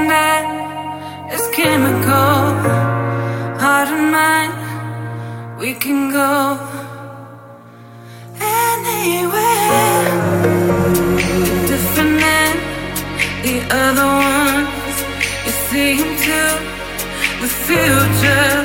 and that is chemical. Heart and mind, we can go anywhere. Different than the other ones, you see into the future.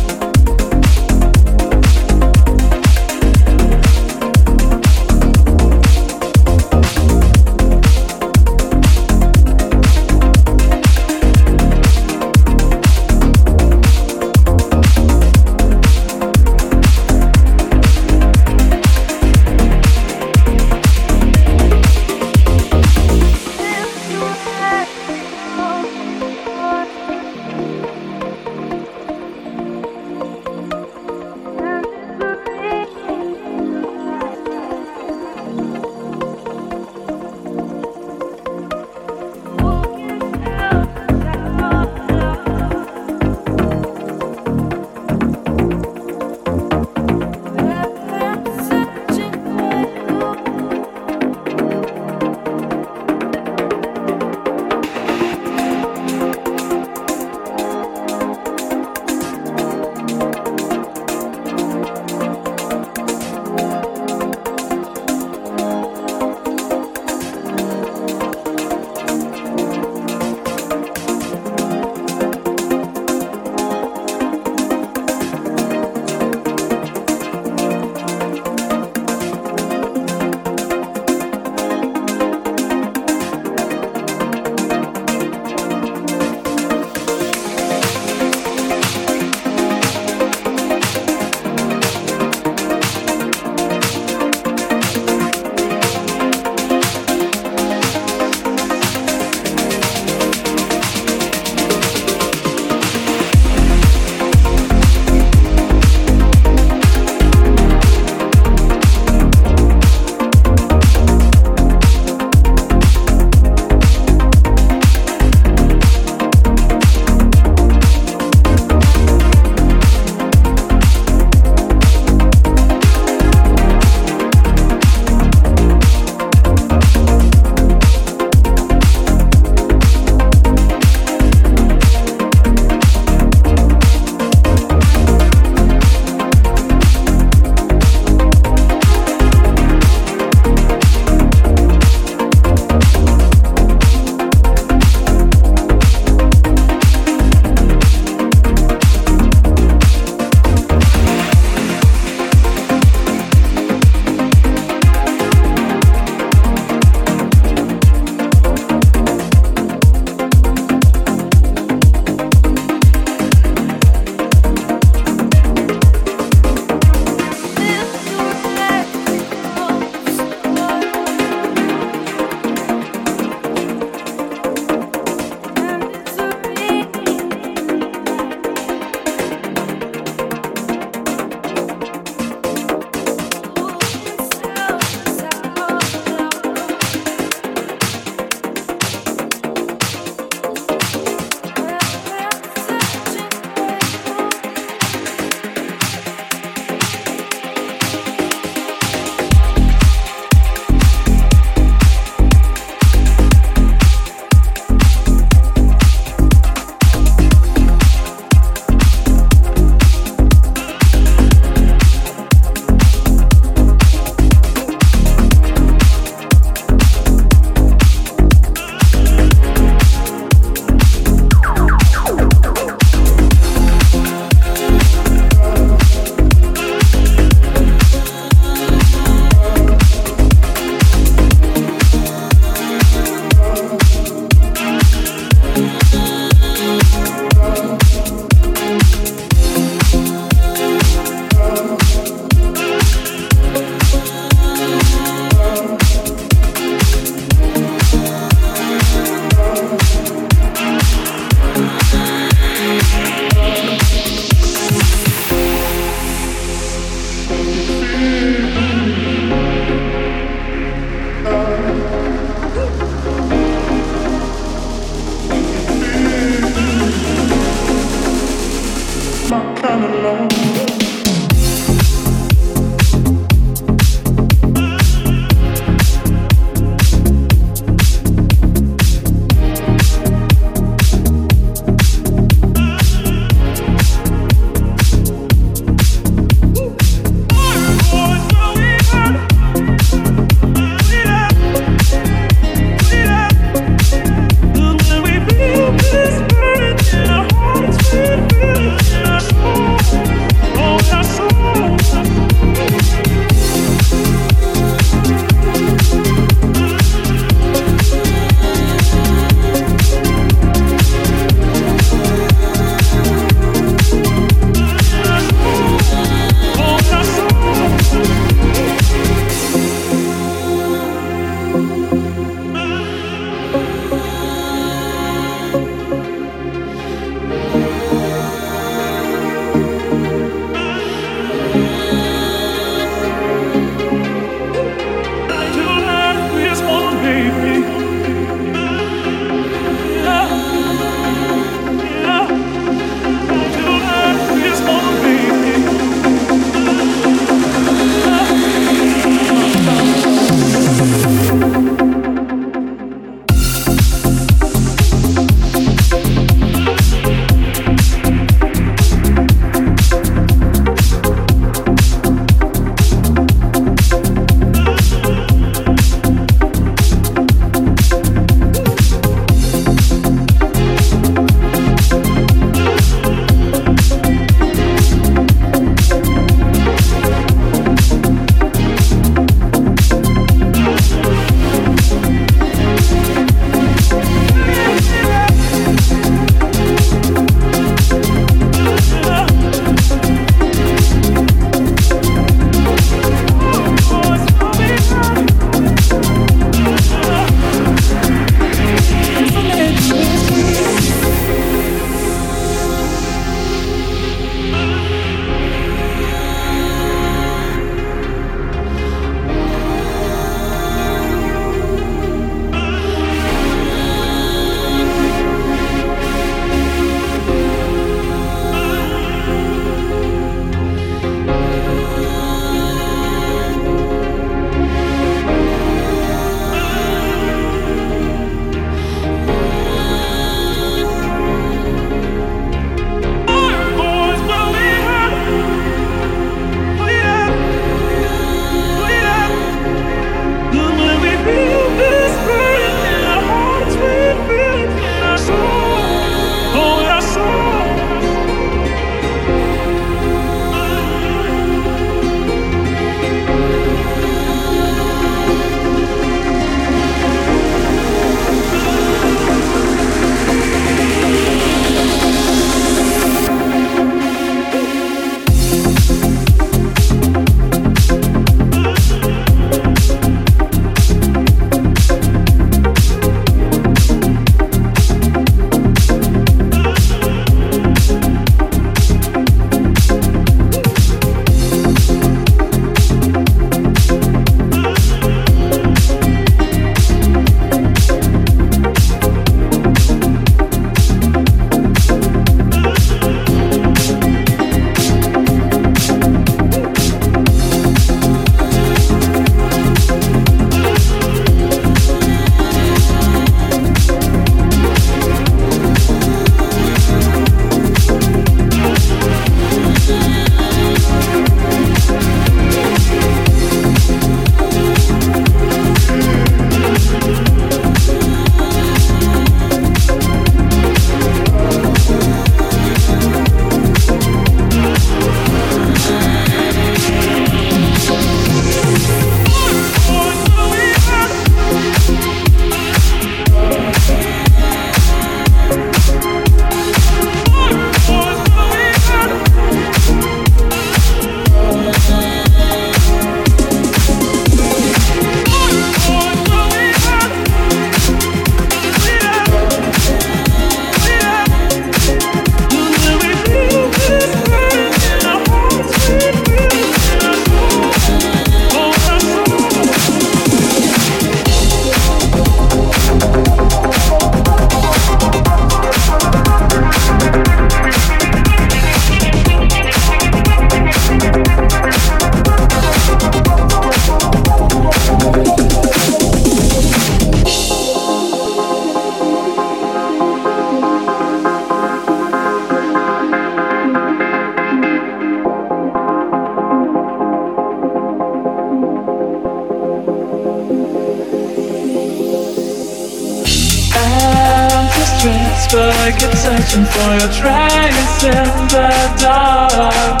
Searching for your trace in the dark.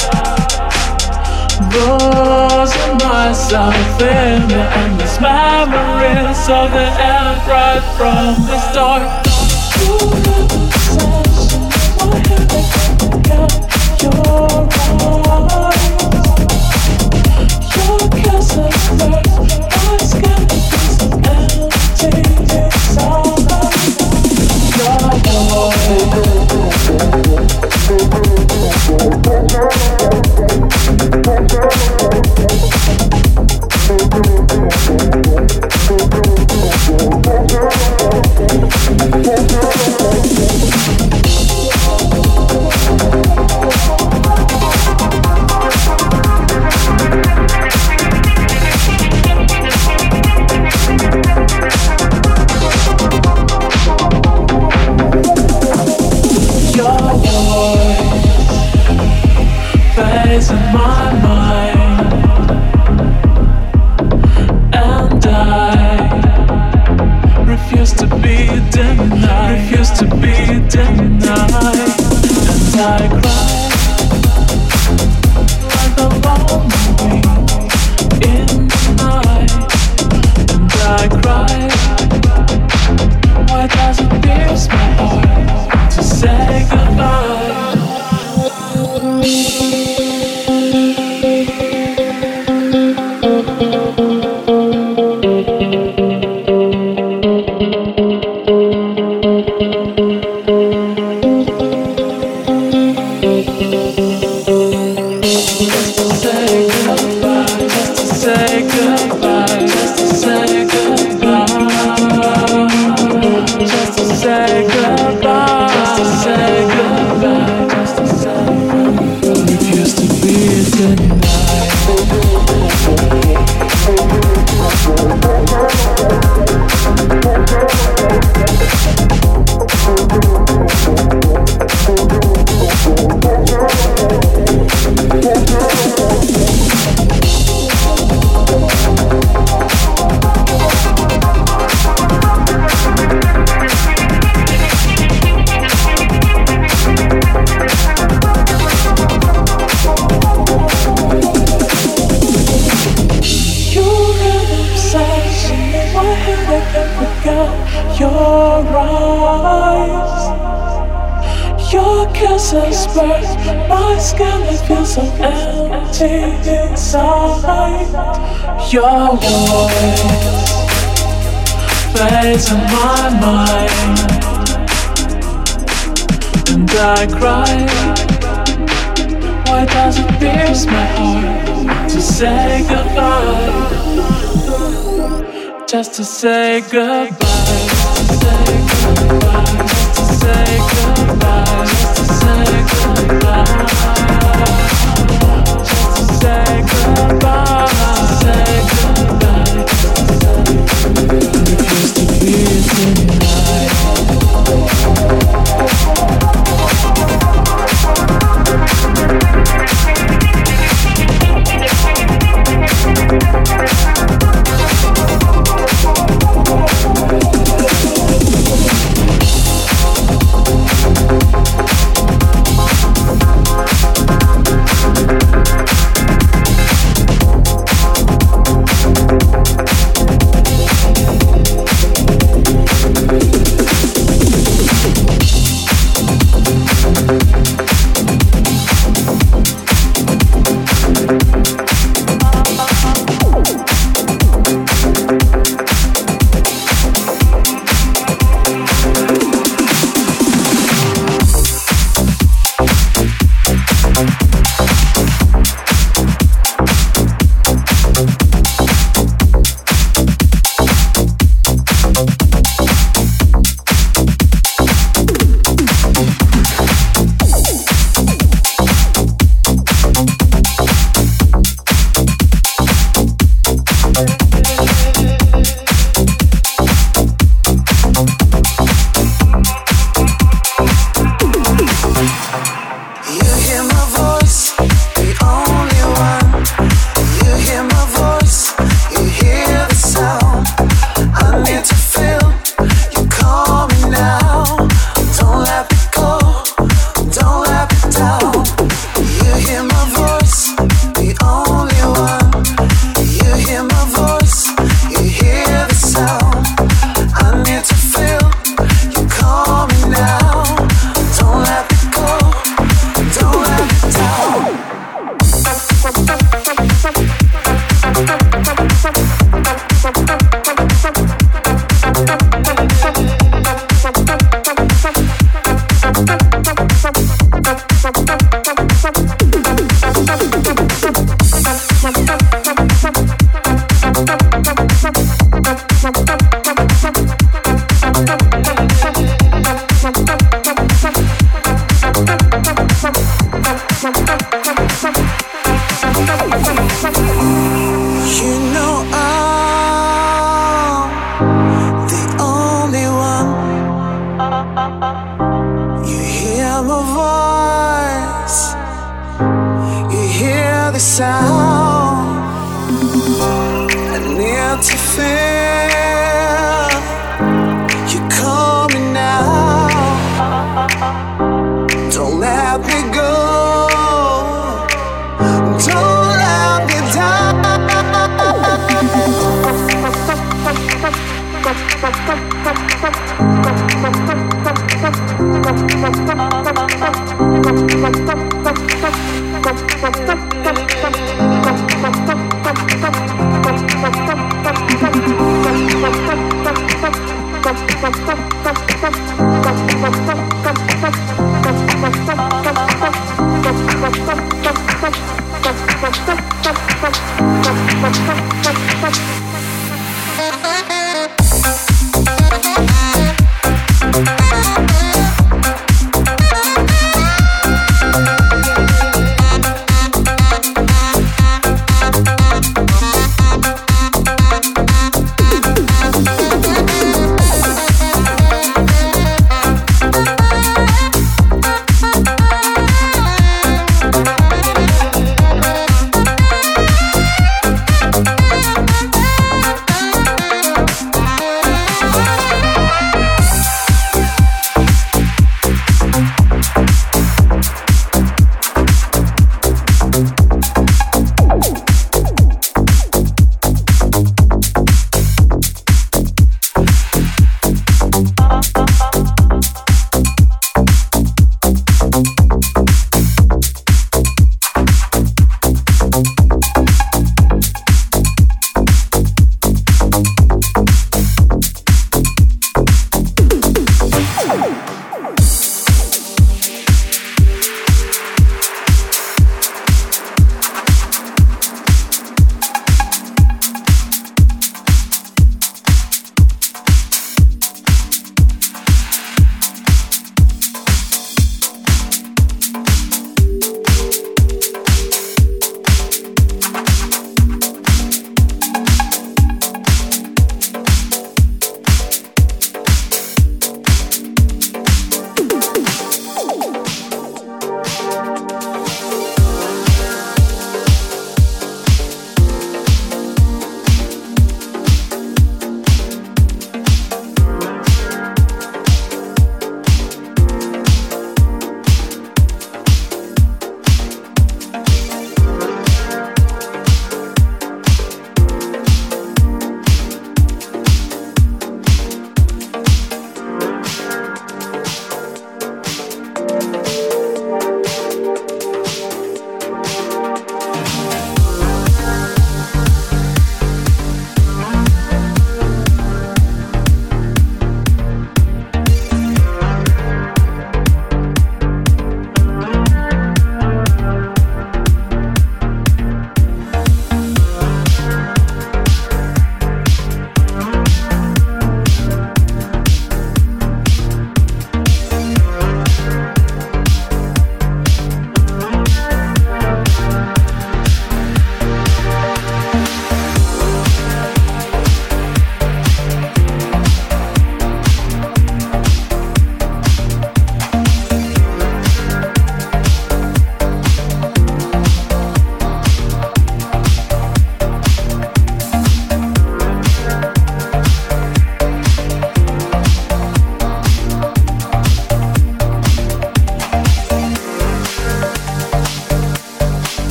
Losing myself in the endless memories of the end right from the start.